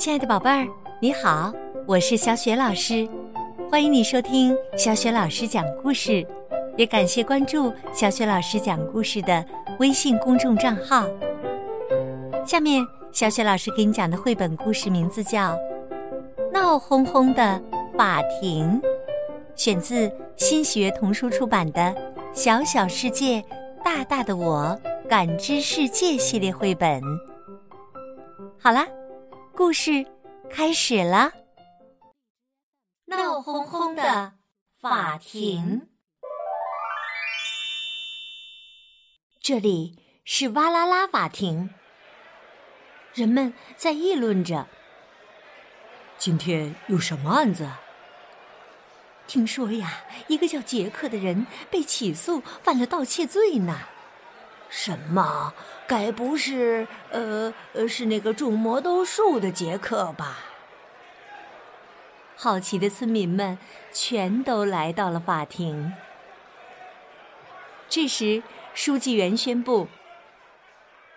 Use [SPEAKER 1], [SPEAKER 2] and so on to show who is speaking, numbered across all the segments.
[SPEAKER 1] 亲爱的宝贝儿，你好，我是小雪老师，欢迎你收听小雪老师讲故事，也感谢关注小雪老师讲故事的微信公众账号。下面，小雪老师给你讲的绘本故事名字叫《闹哄哄的法庭》，选自新喜悦童书出版的《小小世界，大大的我感知世界》系列绘本。好啦。故事开始了。闹哄哄的法庭，这里是哇啦啦法庭。人们在议论着：
[SPEAKER 2] 今天有什么案子？
[SPEAKER 1] 听说呀，一个叫杰克的人被起诉犯了盗窃罪呢。
[SPEAKER 3] 什么？该不是呃呃是那个种魔豆树的杰克吧？
[SPEAKER 1] 好奇的村民们全都来到了法庭。这时，书记员宣布：“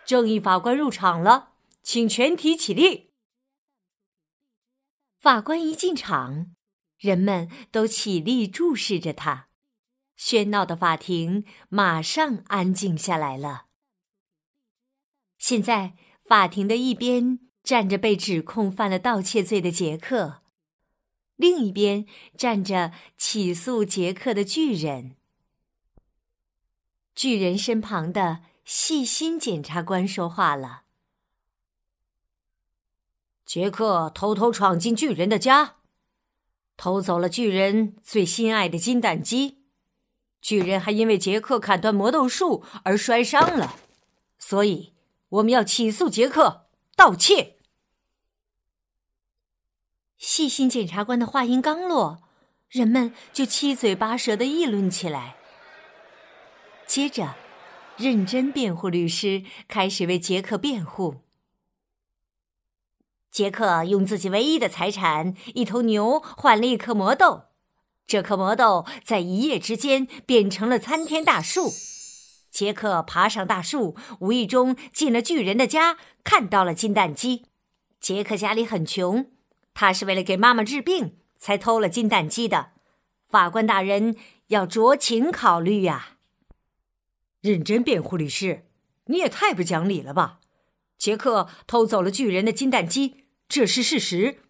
[SPEAKER 2] 正义法官入场了，请全体起立。”
[SPEAKER 1] 法官一进场，人们都起立注视着他。喧闹的法庭马上安静下来了。现在，法庭的一边站着被指控犯了盗窃罪的杰克，另一边站着起诉杰克的巨人。巨人身旁的细心检察官说话了：“
[SPEAKER 2] 杰克偷偷闯进巨人的家，偷走了巨人最心爱的金蛋鸡。”巨人还因为杰克砍断魔豆树而摔伤了，所以我们要起诉杰克盗窃。
[SPEAKER 1] 细心检察官的话音刚落，人们就七嘴八舌的议论起来。接着，认真辩护律师开始为杰克辩护。
[SPEAKER 3] 杰克用自己唯一的财产——一头牛换了一颗魔豆。这颗魔豆在一夜之间变成了参天大树。杰克爬上大树，无意中进了巨人的家，看到了金蛋鸡。杰克家里很穷，他是为了给妈妈治病才偷了金蛋鸡的。法官大人要酌情考虑呀！
[SPEAKER 2] 认真辩护律师，你也太不讲理了吧！杰克偷走了巨人的金蛋鸡，这是事实。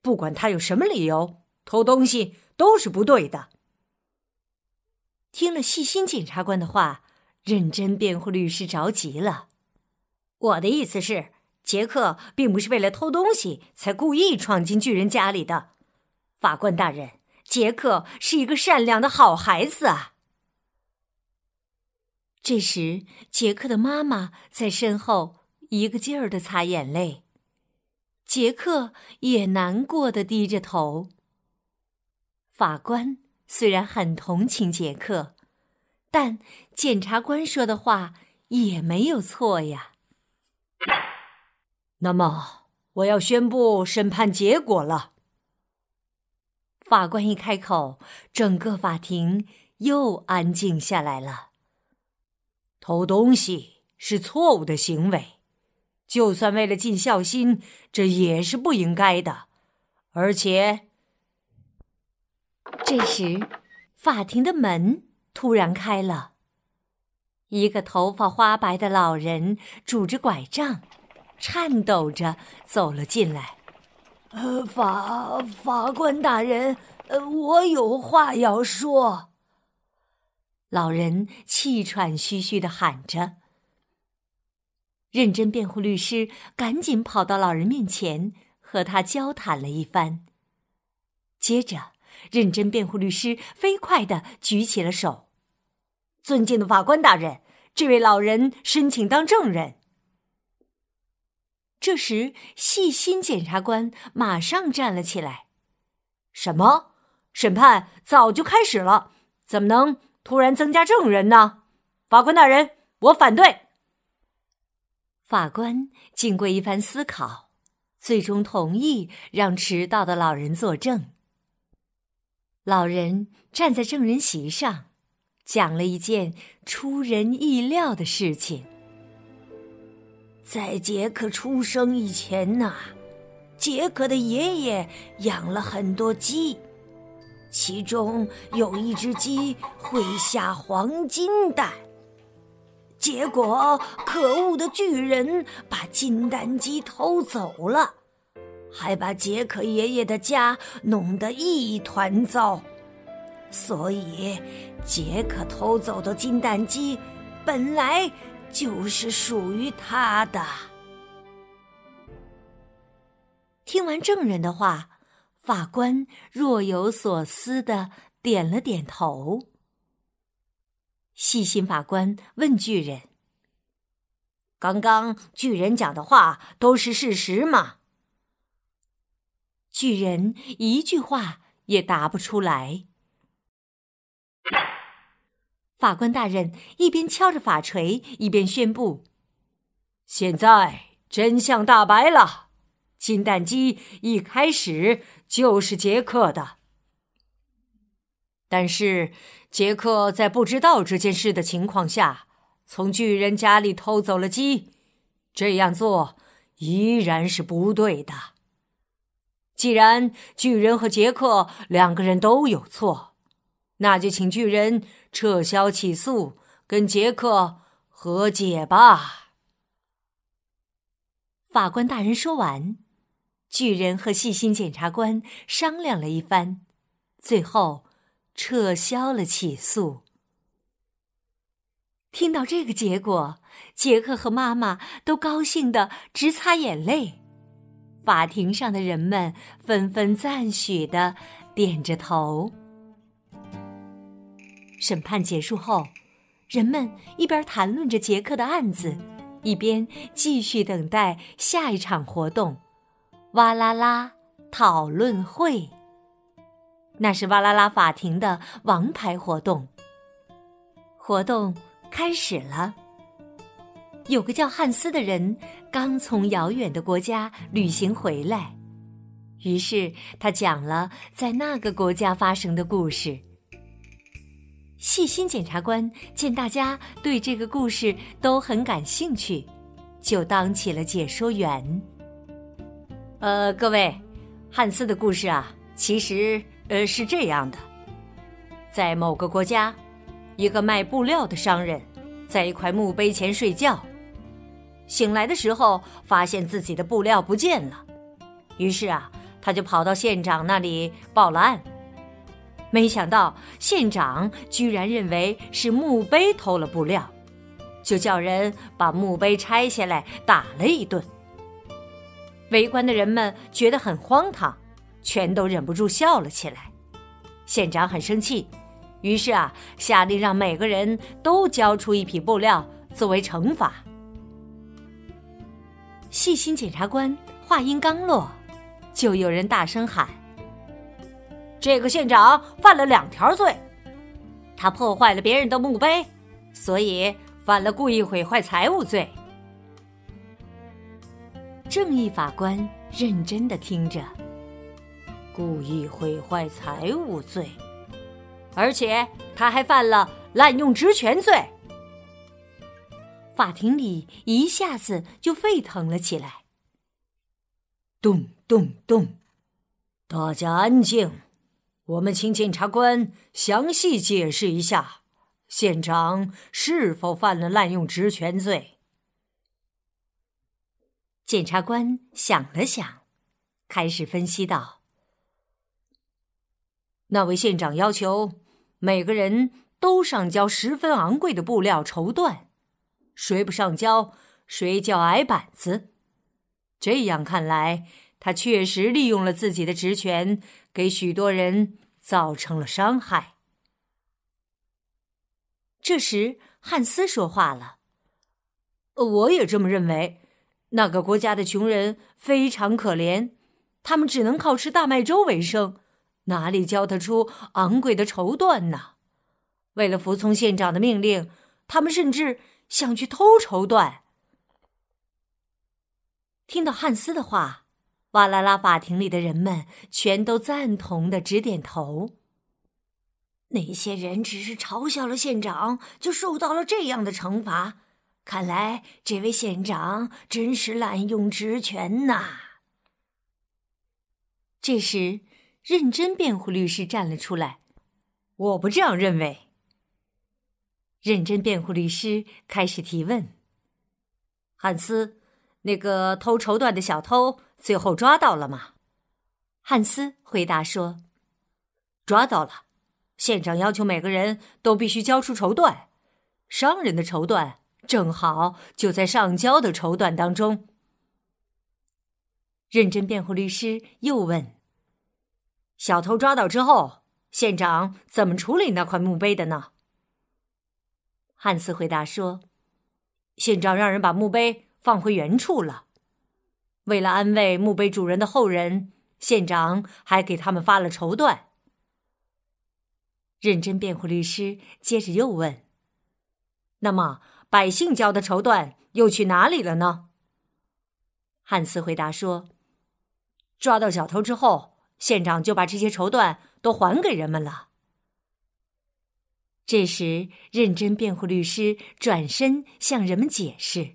[SPEAKER 2] 不管他有什么理由，偷东西。都是不对的。
[SPEAKER 1] 听了细心检察官的话，认真辩护律师着急了。
[SPEAKER 3] 我的意思是，杰克并不是为了偷东西才故意闯进巨人家里的。法官大人，杰克是一个善良的好孩子啊。
[SPEAKER 1] 这时，杰克的妈妈在身后一个劲儿的擦眼泪，杰克也难过的低着头。法官虽然很同情杰克，但检察官说的话也没有错呀。
[SPEAKER 2] 那么，我要宣布审判结果了。
[SPEAKER 1] 法官一开口，整个法庭又安静下来了。
[SPEAKER 2] 偷东西是错误的行为，就算为了尽孝心，这也是不应该的，而且。
[SPEAKER 1] 这时，法庭的门突然开了，一个头发花白的老人拄着拐杖，颤抖着走了进来。
[SPEAKER 3] 呃，法法官大人，呃，我有话要说。
[SPEAKER 1] 老人气喘吁吁的喊着。认真辩护律师赶紧跑到老人面前，和他交谈了一番，接着。认真辩护律师飞快的举起了手，
[SPEAKER 3] 尊敬的法官大人，这位老人申请当证人。
[SPEAKER 1] 这时，细心检察官马上站了起来：“
[SPEAKER 2] 什么？审判早就开始了，怎么能突然增加证人呢？法官大人，我反对。”
[SPEAKER 1] 法官经过一番思考，最终同意让迟到的老人作证。老人站在证人席上，讲了一件出人意料的事情。
[SPEAKER 3] 在杰克出生以前呐，杰克的爷爷养了很多鸡，其中有一只鸡会下黄金蛋。结果，可恶的巨人把金蛋鸡偷走了，还把杰克爷爷的家弄得一团糟。所以，杰克偷走的金蛋鸡本来就是属于他的。
[SPEAKER 1] 听完证人的话，法官若有所思的点了点头。细心法官问巨人：“
[SPEAKER 2] 刚刚巨人讲的话都是事实吗？”
[SPEAKER 1] 巨人一句话也答不出来。法官大人一边敲着法锤，一边宣布：“
[SPEAKER 2] 现在真相大白了，金蛋鸡一开始就是杰克的。”但是，杰克在不知道这件事的情况下，从巨人家里偷走了鸡，这样做依然是不对的。既然巨人和杰克两个人都有错，那就请巨人撤销起诉，跟杰克和解吧。
[SPEAKER 1] 法官大人说完，巨人和细心检察官商量了一番，最后。撤销了起诉。听到这个结果，杰克和妈妈都高兴的直擦眼泪。法庭上的人们纷纷赞许的点着头。审判结束后，人们一边谈论着杰克的案子，一边继续等待下一场活动——哇啦啦讨论会。那是哇啦啦法庭的王牌活动。活动开始了。有个叫汉斯的人刚从遥远的国家旅行回来，于是他讲了在那个国家发生的故事。细心检察官见大家对这个故事都很感兴趣，就当起了解说员。
[SPEAKER 2] 呃，各位，汉斯的故事啊，其实。呃，是这样的，在某个国家，一个卖布料的商人，在一块墓碑前睡觉，醒来的时候发现自己的布料不见了，于是啊，他就跑到县长那里报了案。没想到县长居然认为是墓碑偷了布料，就叫人把墓碑拆下来打了一顿。围观的人们觉得很荒唐。全都忍不住笑了起来。县长很生气，于是啊，下令让每个人都交出一匹布料作为惩罚。
[SPEAKER 1] 细心检察官话音刚落，就有人大声喊：“
[SPEAKER 2] 这个县长犯了两条罪，他破坏了别人的墓碑，所以犯了故意毁坏财物罪。”
[SPEAKER 1] 正义法官认真的听着。
[SPEAKER 2] 故意毁坏财物罪，而且他还犯了滥用职权罪。
[SPEAKER 1] 法庭里一下子就沸腾了起来。
[SPEAKER 2] 咚咚咚！大家安静，我们请检察官详细解释一下，县长是否犯了滥用职权罪。
[SPEAKER 1] 检察官想了想，开始分析道。
[SPEAKER 2] 那位县长要求每个人都上交十分昂贵的布料绸缎，谁不上交，谁叫挨板子。这样看来，他确实利用了自己的职权，给许多人造成了伤害。
[SPEAKER 1] 这时，汉斯说话了：“
[SPEAKER 2] 我也这么认为。那个国家的穷人非常可怜，他们只能靠吃大麦粥为生。”哪里教得出昂贵的绸缎呢？为了服从县长的命令，他们甚至想去偷绸缎。
[SPEAKER 1] 听到汉斯的话，瓦拉拉法庭里的人们全都赞同的直点头。
[SPEAKER 3] 那些人只是嘲笑了县长，就受到了这样的惩罚。看来这位县长真是滥用职权呐！
[SPEAKER 1] 这时，认真辩护律师站了出来：“
[SPEAKER 2] 我不这样认为。”
[SPEAKER 1] 认真辩护律师开始提问：“
[SPEAKER 2] 汉斯，那个偷绸缎的小偷最后抓到了吗？”
[SPEAKER 1] 汉斯回答说：“
[SPEAKER 2] 抓到了。县长要求每个人都必须交出绸缎，商人的绸缎正好就在上交的绸缎当中。”
[SPEAKER 1] 认真辩护律师又问：“
[SPEAKER 2] 小偷抓到之后，县长怎么处理那块墓碑的呢？”
[SPEAKER 1] 汉斯回答说：“
[SPEAKER 2] 县长让人把墓碑放回原处了。为了安慰墓碑主人的后人，县长还给他们发了绸缎。”
[SPEAKER 1] 认真辩护律师接着又问：“
[SPEAKER 2] 那么百姓交的绸缎又去哪里了呢？”
[SPEAKER 1] 汉斯回答说：“
[SPEAKER 2] 抓到小偷之后，县长就把这些绸缎都还给人们了。”
[SPEAKER 1] 这时，认真辩护律师转身向人们解释：“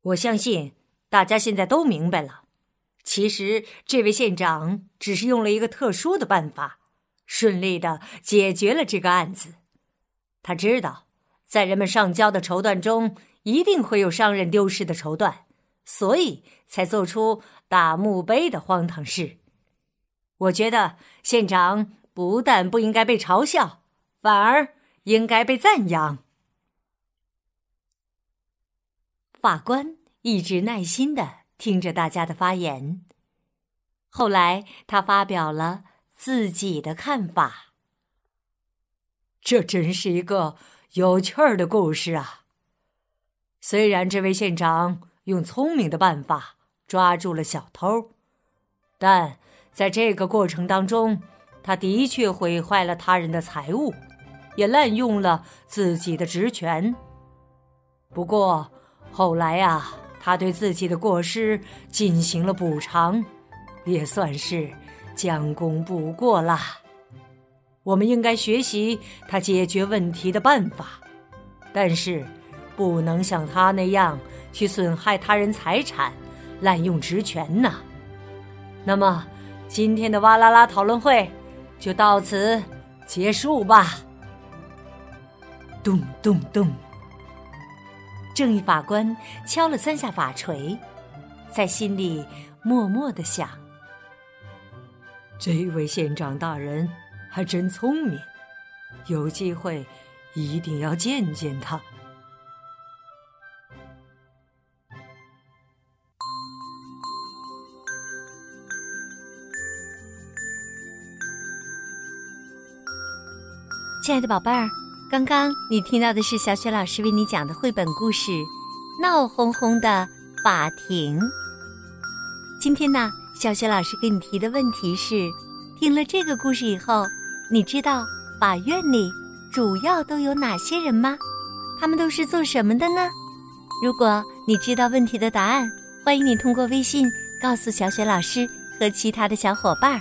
[SPEAKER 2] 我相信大家现在都明白了。其实，这位县长只是用了一个特殊的办法，顺利的解决了这个案子。他知道，在人们上交的绸缎中，一定会有商人丢失的绸缎，所以才做出打墓碑的荒唐事。我觉得县长。”不但不应该被嘲笑，反而应该被赞扬。
[SPEAKER 1] 法官一直耐心的听着大家的发言，后来他发表了自己的看法。
[SPEAKER 2] 这真是一个有趣儿的故事啊！虽然这位县长用聪明的办法抓住了小偷，但在这个过程当中，他的确毁坏了他人的财物，也滥用了自己的职权。不过后来啊，他对自己的过失进行了补偿，也算是将功补过了。我们应该学习他解决问题的办法，但是不能像他那样去损害他人财产、滥用职权呐。那么，今天的哇啦啦讨论会。就到此结束吧。咚咚咚，
[SPEAKER 1] 正义法官敲了三下法锤，在心里默默的想：
[SPEAKER 2] 这位县长大人还真聪明，有机会一定要见见他。
[SPEAKER 1] 亲爱的宝贝儿，刚刚你听到的是小雪老师为你讲的绘本故事《闹哄哄的法庭》。今天呢，小雪老师给你提的问题是：听了这个故事以后，你知道法院里主要都有哪些人吗？他们都是做什么的呢？如果你知道问题的答案，欢迎你通过微信告诉小雪老师和其他的小伙伴。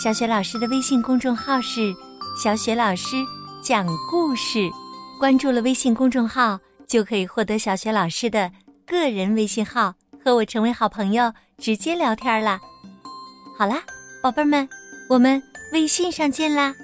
[SPEAKER 1] 小雪老师的微信公众号是。小雪老师讲故事，关注了微信公众号，就可以获得小雪老师的个人微信号，和我成为好朋友，直接聊天啦。好啦，宝贝儿们，我们微信上见啦！